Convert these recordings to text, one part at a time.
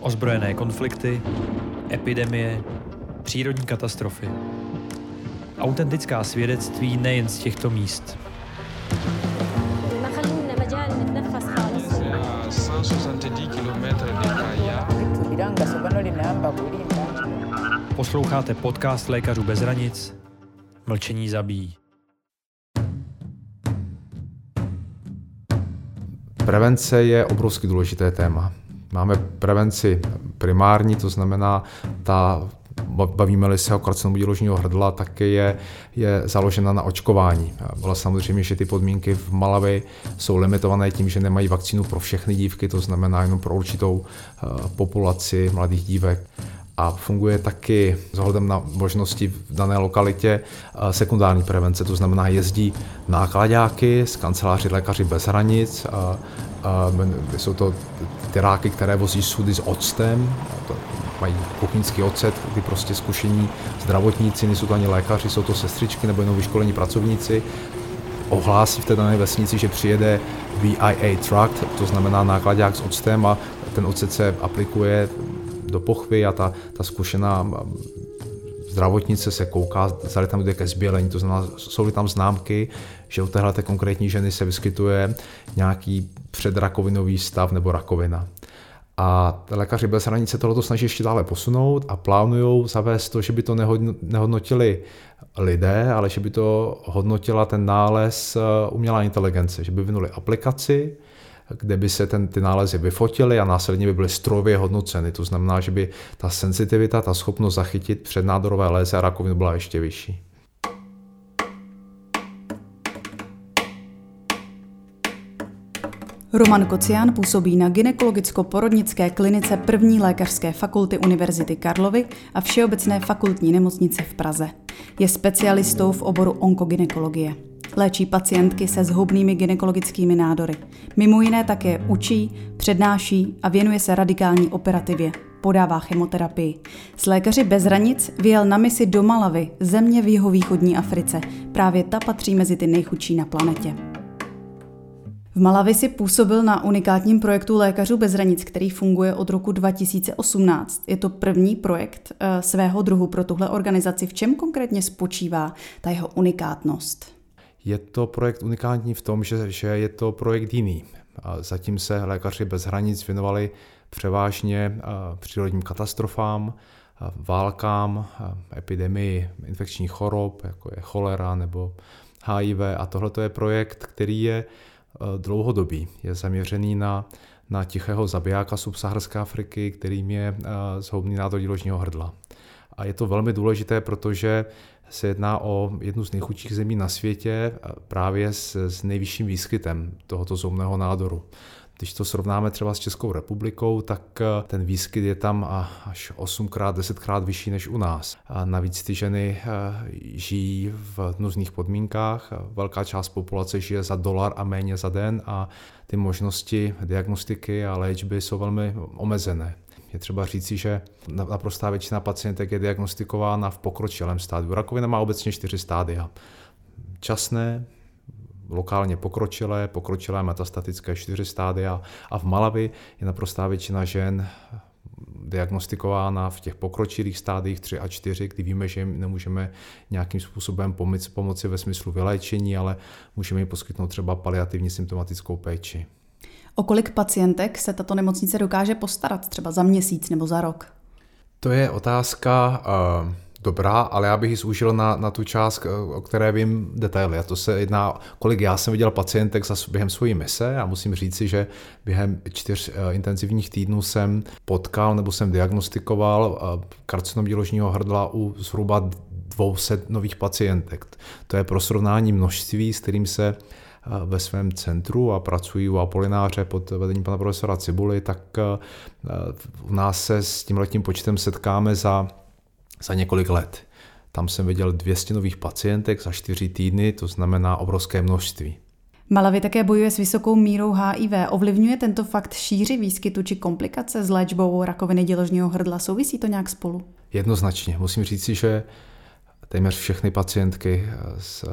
Ozbrojené konflikty, epidemie, přírodní katastrofy. Autentická svědectví nejen z těchto míst. Posloucháte podcast Lékařů bez hranic. Mlčení zabíjí. Prevence je obrovsky důležité téma. Máme prevenci primární, to znamená ta bavíme-li se o karcinomu děložního hrdla, tak je, je založena na očkování. Bylo samozřejmě, že ty podmínky v Malavi jsou limitované tím, že nemají vakcínu pro všechny dívky, to znamená jenom pro určitou eh, populaci mladých dívek a funguje taky s ohledem na možnosti v dané lokalitě eh, sekundární prevence, to znamená jezdí nákladáky z kanceláři lékaři bez hranic, a, a jsou to tyráky, které vozí sudy s octem, to mají kuchyňský ocet, kdy prostě zkušení zdravotníci, nejsou to ani lékaři, jsou to sestřičky nebo jenom vyškolení pracovníci, ohlásí v té dané vesnici, že přijede VIA truck, to znamená nákladák s octem a ten ocet se aplikuje do pochvy a ta, ta zkušená zdravotnice se kouká, zda tam jde ke zbělení, to znamená, jsou tam známky, že u téhle konkrétní ženy se vyskytuje nějaký předrakovinový stav nebo rakovina. A lékaři bez hranice tohoto snaží ještě dále posunout a plánují zavést to, že by to nehodnotili lidé, ale že by to hodnotila ten nález eh, umělá inteligence, že by vynuli aplikaci, kde by se ten, ty nálezy vyfotily a následně by byly strojově hodnoceny. To znamená, že by ta senzitivita, ta schopnost zachytit přednádorové léze a rakovinu byla ještě vyšší. Roman Kocián působí na gynekologicko-porodnické klinice první lékařské fakulty Univerzity Karlovy a Všeobecné fakultní nemocnice v Praze. Je specialistou v oboru onkogynekologie. Léčí pacientky se zhoubnými gynekologickými nádory. Mimo jiné také učí, přednáší a věnuje se radikální operativě. Podává chemoterapii. S lékaři bez hranic vyjel na misi do Malavy, země v jihovýchodní Africe. Právě ta patří mezi ty nejchudší na planetě. V Malavi si působil na unikátním projektu Lékařů bez hranic, který funguje od roku 2018. Je to první projekt uh, svého druhu pro tuhle organizaci. V čem konkrétně spočívá ta jeho unikátnost? Je to projekt unikátní v tom, že, že je to projekt jiný. Zatím se lékaři bez hranic věnovali převážně přírodním katastrofám, válkám, epidemii infekčních chorob, jako je cholera nebo HIV. A tohle je projekt, který je dlouhodobý. Je zaměřený na, na tichého zabijáka subsaharské Afriky, kterým je zhoubný nádor díložního hrdla. A je to velmi důležité, protože se jedná o jednu z nejchudších zemí na světě právě s, s nejvyšším výskytem tohoto zhoubného nádoru. Když to srovnáme třeba s Českou republikou, tak eh, ten výskyt je tam až 8krát, 10krát vyšší než u nás. A navíc ty ženy eh, žijí v nuzných podmínkách, velká část populace žije za dolar a méně za den a ty možnosti diagnostiky a léčby jsou velmi omezené. Je třeba říci, že naprostá většina pacientek je diagnostikována v pokročilém stádiu. Rakovina má obecně čtyři stádia. Časné, lokálně pokročilé, pokročilé metastatické čtyři stádia a v Malavi je naprostá většina žen diagnostikována v těch pokročilých stádiích 3 a 4, kdy víme, že jim nemůžeme nějakým způsobem pomoci, ve smyslu vyléčení, ale můžeme jim poskytnout třeba paliativní symptomatickou péči. O kolik pacientek se tato nemocnice dokáže postarat třeba za měsíc nebo za rok? To je otázka uh, dobrá, ale já bych ji zúžil na, na tu část, o které vím detaily. A to se jedná, kolik já jsem viděl pacientek za, během svojí mise a musím říci, že během čtyř uh, intenzivních týdnů jsem potkal nebo jsem diagnostikoval uh, karcinom děložního hrdla u zhruba 200 nových pacientek. To je pro srovnání množství, s kterým se ve svém centru a pracují u Apolináře pod vedením pana profesora Cibuly, tak u nás se s tím letním počtem setkáme za, za několik let. Tam jsem viděl 200 nových pacientek za 4 týdny, to znamená obrovské množství. Malawi také bojuje s vysokou mírou HIV. Ovlivňuje tento fakt šíři výskytu či komplikace s léčbou rakoviny děložního hrdla? Souvisí to nějak spolu? Jednoznačně. Musím říci, že téměř všechny pacientky s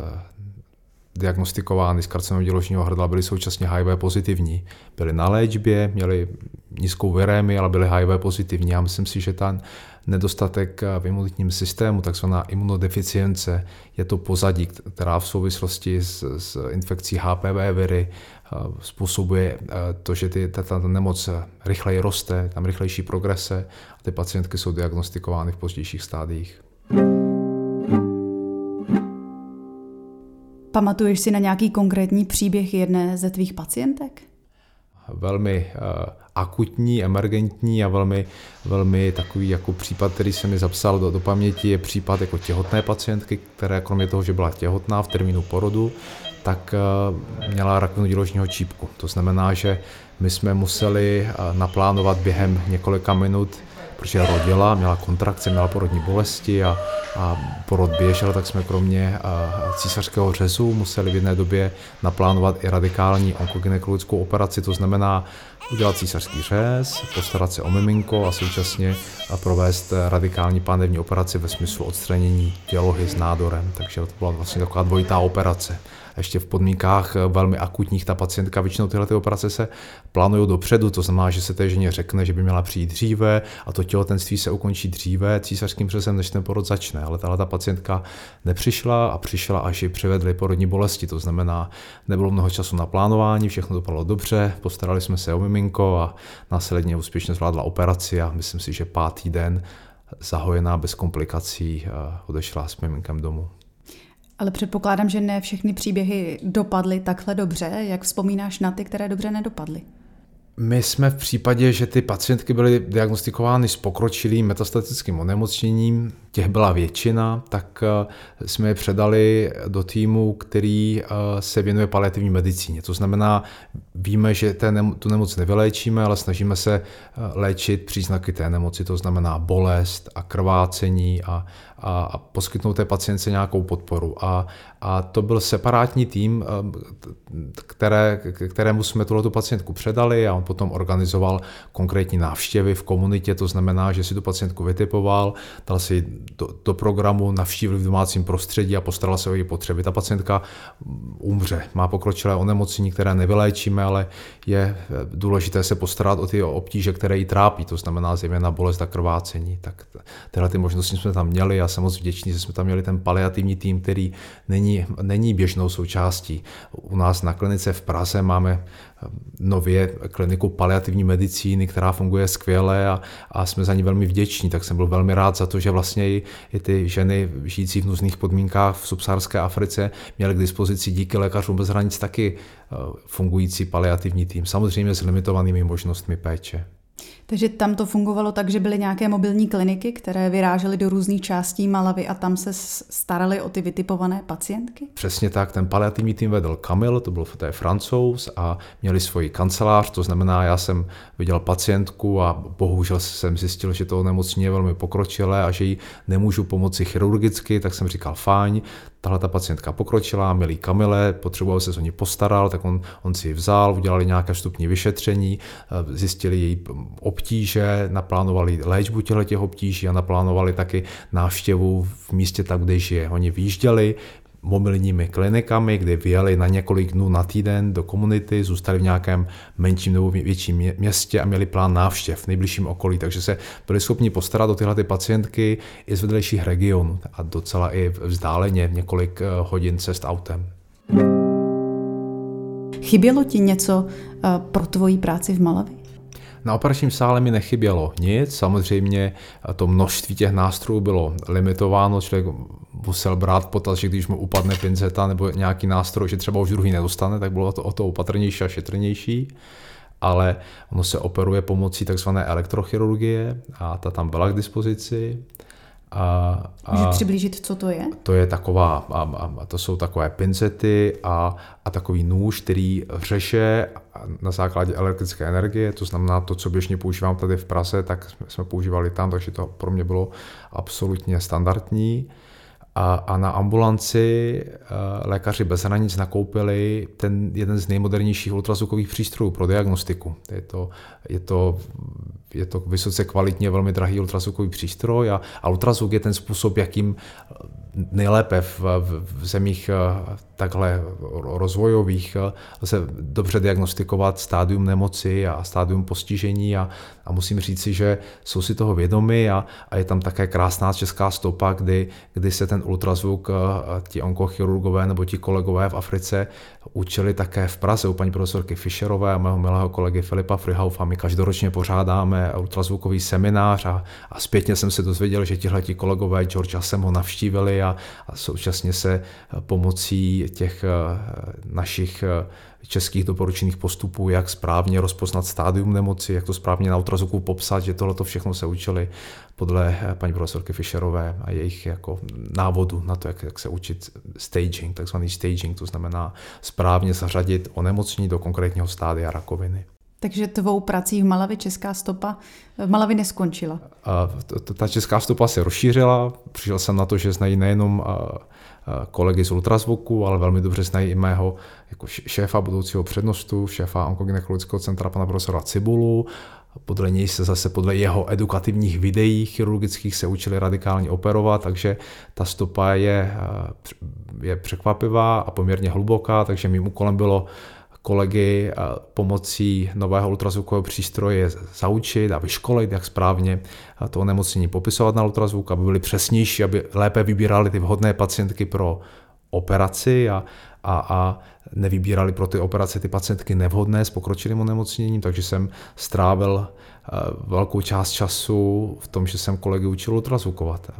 diagnostikovány z karcinom děložního hrdla, byli současně HIV pozitivní. Byli na léčbě, měli nízkou virémy, ale byli HIV pozitivní. Já myslím si, že ten nedostatek v imunitním systému, takzvaná imunodeficience, je to pozadí, která v souvislosti s, s infekcí HPV viry způsobuje to, že ty, ta, ta nemoc rychleji roste, tam rychlejší progrese a ty pacientky jsou diagnostikovány v pozdějších stádiích. Pamatuješ si na nějaký konkrétní příběh jedné ze tvých pacientek? Velmi uh, akutní, emergentní a velmi, velmi takový jako případ, který se mi zapsal do, do paměti, je případ jako těhotné pacientky, která kromě toho, že byla těhotná v termínu porodu, tak uh, měla rakovinu děložního čípku. To znamená, že my jsme museli uh, naplánovat během několika minut protože rodila, měla kontrakce, měla porodní bolesti a, a porod běžel, tak jsme kromě císařského řezu museli v jedné době naplánovat i radikální onkogynekologickou operaci, to znamená udělat císařský řez, postarat se o miminko a současně provést radikální pánevní operaci ve smyslu odstranění dělohy s nádorem. Takže to byla vlastně taková dvojitá operace ještě v podmínkách eh, velmi akutních ta pacientka, většinou tyhle ty operace se plánují dopředu, to znamená, že se té ženě řekne, že by měla přijít dříve a to těhotenství se ukončí dříve císařským přesem, než ten porod začne. Ale tahle ta pacientka nepřišla a přišla, až ji přivedli porodní bolesti, to znamená, nebylo mnoho času na plánování, všechno dopadlo dobře, postarali jsme se o miminko a následně úspěšně zvládla operaci a myslím si, že pátý den zahojená bez komplikací odešla s miminkem domů. Ale předpokládám, že ne všechny příběhy dopadly takhle dobře. Jak vzpomínáš na ty, které dobře nedopadly? My jsme v případě, že ty pacientky byly diagnostikovány s pokročilým metastatickým onemocněním, těch byla většina, tak eh, jsme je předali do týmu, který eh, se věnuje paliativní medicíně. To znamená, víme, že ten, tu nemoc nevyléčíme, ale snažíme se eh, léčit příznaky té nemoci, to znamená bolest a krvácení a, a, a poskytnout té pacientce nějakou podporu. A, a to byl separátní tým, které, kterému jsme tuto pacientku předali a on potom organizoval konkrétní návštěvy v komunitě, to znamená, že si tu pacientku vytipoval, dal si do, do programu, navštívili v domácím prostředí a postaral se o její potřeby. Ta pacientka umře, má pokročilé onemocnění, které nevyléčíme, ale je důležité se postarat o ty obtíže, které ji trápí, to znamená zejména bolest a krvácení. Tak tyhle ty možnosti jsme tam měli a jsem moc vděčný, že jsme tam měli ten paliativní tým, který není, není běžnou součástí. U nás na klinice v Praze máme nově kliniku paliativní medicíny, která funguje skvěle a, a jsme za ní velmi vděční. Tak jsem byl velmi rád za to, že vlastně i, i ty ženy žijící v nuzných podmínkách v subsaharské Africe měly k dispozici díky lékařům bez hranic taky eh, fungující paliativní tým, samozřejmě s limitovanými možnostmi péče. Takže tam to fungovalo tak, že byly nějaké mobilní kliniky, které vyrážely do různých částí Malavy a tam se starali o ty vytipované pacientky? Přesně tak, ten paliativní tým vedl Kamil, to byl to je francouz a měli svoji kancelář, to znamená, já jsem viděl pacientku a bohužel jsem zjistil, že to nemocní je velmi pokročilé a že jí nemůžu pomoci chirurgicky, tak jsem říkal fajn, tahle ta pacientka pokročila, milý Kamile, potřeboval se o ní postaral, tak on, on si ji vzal, udělali nějaké vstupní vyšetření, eh, zjistili její obtíže, naplánovali léčbu těch obtíží a naplánovali taky návštěvu v místě tak, kde žije. Oni výjížděli, mobilními klinikami, kdy vyjeli na několik dnů na týden do komunity, zůstali v nějakém menším nebo větším městě a měli plán návštěv v nejbližším okolí, takže se byli schopni postarat o tyhle ty pacientky i z vedlejších regionů a docela i vzdáleně několik eh, hodin cest autem. Chybělo ti něco eh, pro tvoji práci v Malavi? Na operačním sále mi nechybělo nic, samozřejmě to množství těch nástrojů bylo limitováno, člověk musel brát potaz, že když mu upadne pinceta nebo nějaký nástroj, že třeba už druhý nedostane, tak bylo to o to opatrnější a šetrnější ale ono se operuje pomocí takzvané elektrochirurgie a ta tam byla k dispozici. A, a Může přiblížit, co to je? To je taková, a, a to jsou takové pincety a, a takový nůž, který řeše na základě elektrické energie, to znamená to, co běžně používám tady v Praze, tak jsme používali tam, takže to pro mě bylo absolutně standardní. A, a na ambulanci uh, lékaři bez hranic nakoupili ten jeden z nejmodernějších ultrazvukových přístrojů pro diagnostiku. Je to, je to, je to vysoce kvalitně velmi drahý ultrazvukový přístroj a, a ultrazvuk je ten způsob, jakým nejlépe v, v, v zemích uh, takhle rozvojových lze dobře diagnostikovat stádium nemoci a stádium postižení a, a musím říci, že jsou si toho vědomi a, a je tam také krásná česká stopa, kdy, kdy se ten ultrazvuk ti onkochirurgové nebo ti kolegové v Africe učili také v Praze u paní profesorky Fischerové a mého milého kolegy Filipa Frihaufa. My každoročně pořádáme ultrazvukový seminář a, a zpětně jsem se dozvěděl, že tihle kolegové George jsem ho navštívili a, a současně se pomocí těch eh, našich eh, českých doporučených postupů, jak správně rozpoznat stádium nemoci, jak to správně na ultrazvuku popsat, že tohle všechno se učili podle eh, paní profesorky Fischerové a jejich jako návodu na to, jak, jak se učit staging, takzvaný staging, to znamená správně zařadit onemocnění do konkrétního stádia rakoviny. Takže tvou prací v Malavi česká stopa v Malavi neskončila? A ta česká stopa se rozšířila. Přišel jsem na to, že znají nejenom kolegy z ultrazvuku, ale velmi dobře znají i mého jako šéfa budoucího přednostu, šéfa onkogynekologického centra pana profesora Cibulu. Podle něj se zase podle jeho edukativních videí chirurgických se učili radikálně operovat, takže ta stopa je, je překvapivá a poměrně hluboká, takže mým úkolem bylo kolegy pomocí nového ultrazvukového přístroje zaučit a vyškolit, jak správně to onemocnění popisovat na ultrazvuk, aby byli přesnější, aby lépe vybírali ty vhodné pacientky pro operaci a, a, a nevybírali pro ty operace ty pacientky nevhodné s pokročilým onemocněním, takže jsem strávil velkou část času v tom, že jsem kolegy učil ultrazvukovat.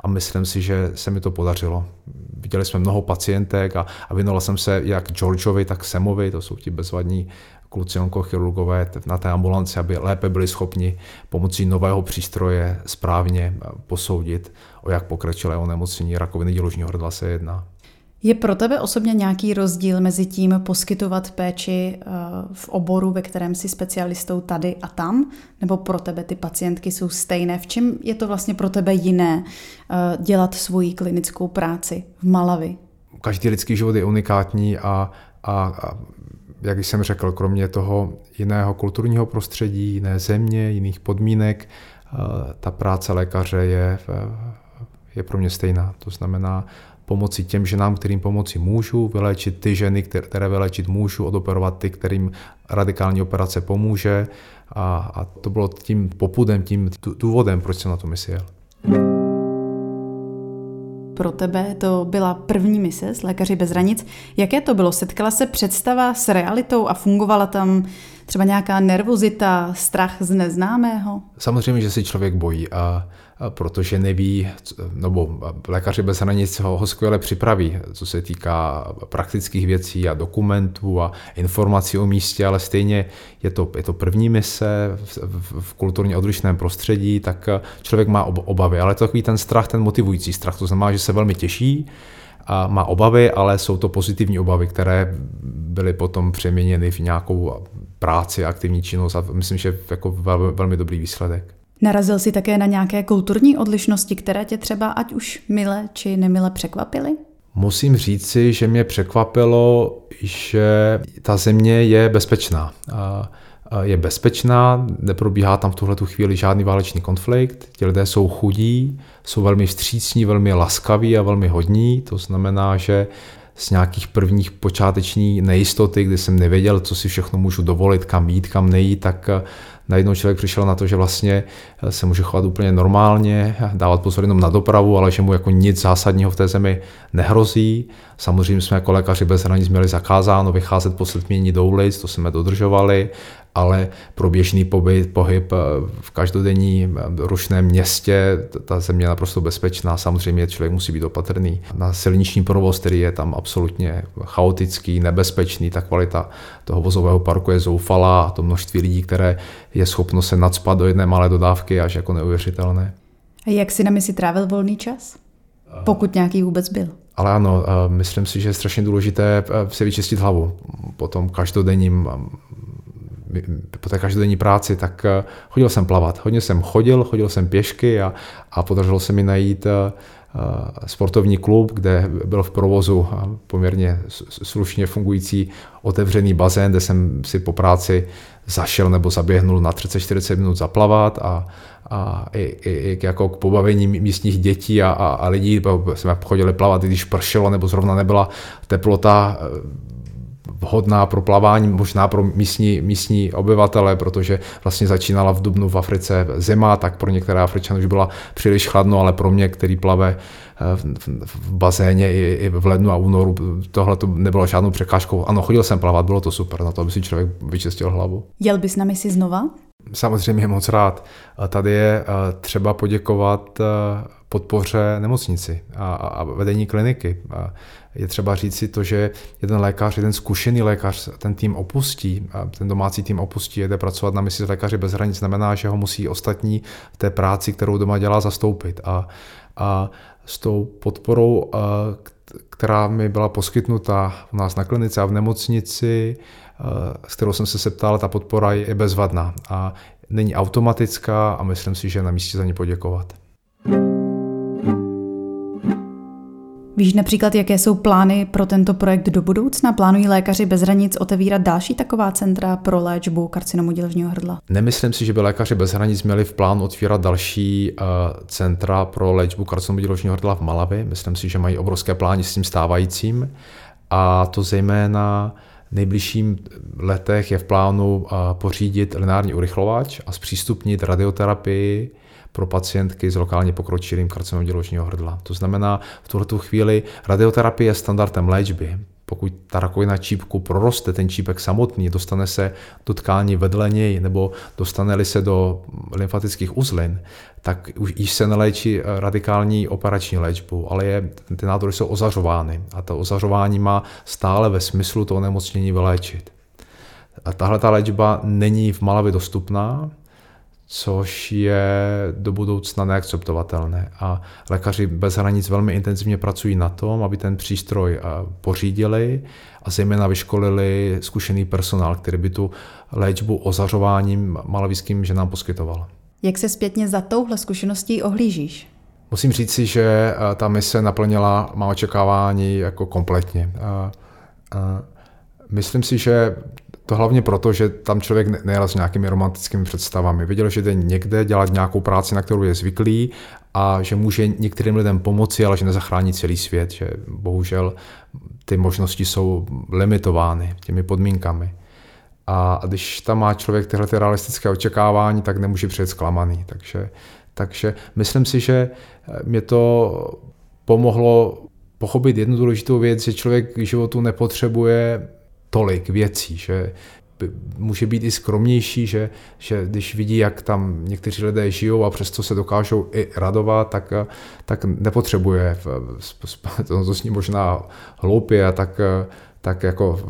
A myslím si, že se mi to podařilo. Viděli jsme mnoho pacientek a, a věnoval jsem se jak Georgeovi, tak Semovi, to jsou ti bezvadní kluci onkochirurgové na té ambulanci, aby lépe byli schopni pomocí nového přístroje správně posoudit, o jak pokročilé onemocnění rakoviny děložního hrdla se jedná. Je pro tebe osobně nějaký rozdíl mezi tím poskytovat péči eh, v oboru, ve kterém jsi specialistou tady a tam, nebo pro tebe ty pacientky jsou stejné? V čem je to vlastně pro tebe jiné eh, dělat svoji klinickou práci v Malavi? Každý lidský život je unikátní a, a, a jak jsem řekl, kromě toho jiného kulturního prostředí, jiné země, jiných podmínek, eh, ta práce lékaře je, je pro mě stejná. To znamená pomoci těm ženám, kterým pomoci můžu, vyléčit ty ženy, které vyléčit můžu, odoperovat ty, kterým radikální operace pomůže. A, a to bylo tím popudem, tím důvodem, proč jsem na tu misi jel. Pro tebe to byla první mise s Lékaři bez hranic. Jaké to bylo? Setkala se představa s realitou a fungovala tam třeba nějaká nervozita, strach z neznámého? Samozřejmě, že si člověk bojí a protože neví, nebo lékaři bez hranic ho, ho skvěle připraví, co se týká praktických věcí a dokumentů a informací o místě, ale stejně je to, je to první mise v, v, v kulturně odlišném prostředí, tak člověk má obavy, ale to takový ten strach, ten motivující strach, to znamená, že se velmi těší, a má obavy, ale jsou to pozitivní obavy, které byly potom přeměněny v nějakou práci, aktivní činnost a myslím, že jako velmi, velmi dobrý výsledek. Narazil jsi také na nějaké kulturní odlišnosti, které tě třeba ať už mile či nemile překvapily? Musím říci, že mě překvapilo, že ta země je bezpečná. Je bezpečná, neprobíhá tam v tuhle chvíli žádný válečný konflikt, ti lidé jsou chudí, jsou velmi vstřícní, velmi laskaví a velmi hodní, to znamená, že z nějakých prvních počáteční nejistoty, kdy jsem nevěděl, co si všechno můžu dovolit, kam jít, kam nejít, tak najednou člověk přišel na to, že vlastně eh, se může chovat úplně normálně, dávat pozor jenom na dopravu, ale že mu jako nic zásadního v té zemi nehrozí. Samozřejmě jsme jako lékaři bez hranic měli zakázáno vycházet po slitmění do ulic, to jsme dodržovali, ale pro běžný pobyt, pohyb eh, v každodenní eh, rušném městě ta země je naprosto bezpečná. Samozřejmě člověk musí být opatrný. Na silniční provoz, který je tam absolutně chaotický, nebezpečný, ta kvalita toho vozového parku je zoufalá a to množství lidí, které je schopno se nadspat do jedné malé dodávky, až jako neuvěřitelné. A jak si na misi trávil volný čas? Pokud nějaký vůbec byl. Ale ano, eh, myslím si, že je strašně důležité si vyčistit hlavu po tom každodenním po té každodenní práci, tak eh, chodil jsem plavat. Hodně jsem chodil, chodil jsem pěšky a, a podařilo se mi najít eh, sportovní klub, kde byl v provozu poměrně slušně fungující otevřený bazén, kde jsem si po práci zašel nebo zaběhnul na 30-40 minut zaplavat a, a i, i, jako k pobavení místních dětí a, a, a lidí. Jsme chodili plavat, když pršelo nebo zrovna nebyla teplota vhodná pro plavání, možná pro místní, místní obyvatele, protože vlastně začínala v Dubnu v Africe zima, tak pro některé Afričany už byla příliš chladno, ale pro mě, který plave eh, v, bazéně i, v lednu a únoru, tohle to nebylo žádnou překážkou. Ano, chodil jsem plavat, bylo to super, na to by si člověk vyčistil hlavu. Jel bys na misi znova? Samozřejmě moc rád. Tady je eh, třeba poděkovat eh, podpoře nemocnici a, a vedení kliniky. A je třeba říct si to, že jeden lékař, jeden zkušený lékař ten tým opustí, ten domácí tým opustí, jede pracovat na misi s lékaři bez hranic, znamená, že ho musí ostatní v té práci, kterou doma dělá, zastoupit. A, a s tou podporou, která mi byla poskytnuta u nás na klinice a v nemocnici, s kterou jsem se septal, ta podpora je bezvadná a není automatická a myslím si, že je na místě za ní poděkovat. Víš například, jaké jsou plány pro tento projekt do budoucna? Plánují lékaři bez hranic otevírat další taková centra pro léčbu karcinomu děložního hrdla? Nemyslím si, že by lékaři bez hranic měli v plánu otvírat další uh, centra pro léčbu karcinomu děložního hrdla v Malavi. Myslím si, že mají obrovské plány s tím stávajícím a to zejména v nejbližším letech je v plánu uh, pořídit lineární urychlovač a zpřístupnit radioterapii pro pacientky s lokálně pokročilým karcinomem děložního hrdla. To znamená, v tuto chvíli radioterapie je standardem léčby. Pokud ta rakovina čípku proroste, ten čípek samotný, dostane se do tkání vedle něj nebo dostane-li se do lymfatických uzlin, tak už již se neléčí radikální operační léčbu, ale je, ty nádory jsou ozařovány a to ozařování má stále ve smyslu toho nemocnění vyléčit. A tahle ta léčba není v Malavi dostupná, což je do budoucna neakceptovatelné. A lékaři bez hranic velmi intenzivně pracují na tom, aby ten přístroj eh, pořídili a zejména vyškolili zkušený personál, který by tu léčbu ozařováním malavijským ženám poskytoval. Jak se zpětně za touhle zkušeností ohlížíš? Musím říci, že eh, ta mise naplnila má očekávání jako kompletně. Myslím si, že to hlavně proto, že tam člověk nejel s nějakými romantickými představami. Viděl, že jde někde dělat nějakou práci, na kterou je zvyklý a že může některým lidem pomoci, ale že nezachrání celý svět, že bohužel ty možnosti jsou limitovány těmi podmínkami. A když tam má člověk tyhle ty realistické očekávání, tak nemůže přijet zklamaný. Takže, takže myslím si, že mě to pomohlo pochopit jednu důležitou věc, že člověk k životu nepotřebuje tolik věcí, že může být i skromnější, že, že když vidí, jak tam někteří lidé žijou a přesto se dokážou i radovat, tak, tak nepotřebuje, to, to zní možná hloupě, tak, tak jako,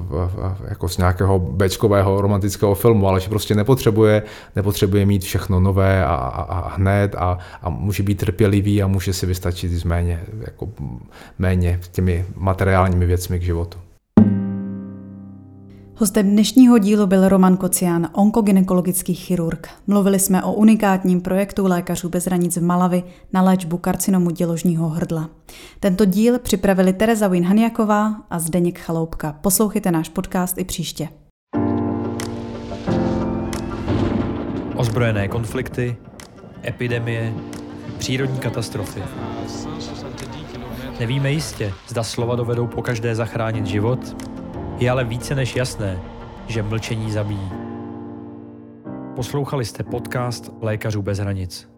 jako z nějakého bečkového romantického filmu, ale že prostě nepotřebuje, nepotřebuje mít všechno nové a, a, a hned a, a může být trpělivý a může si vystačit s méně, jako méně těmi materiálními věcmi k životu. Hostem dnešního dílu byl Roman Kocián, onkogynekologický chirurg. Mluvili jsme o unikátním projektu Lékařů bez hranic v Malavi na léčbu karcinomu děložního hrdla. Tento díl připravili Tereza Winhaniaková a Zdeněk Chaloupka. Poslouchejte náš podcast i příště. Ozbrojené konflikty, epidemie, přírodní katastrofy. Nevíme jistě, zda slova dovedou po každé zachránit život, je ale více než jasné, že mlčení zabíjí. Poslouchali jste podcast Lékařů bez hranic.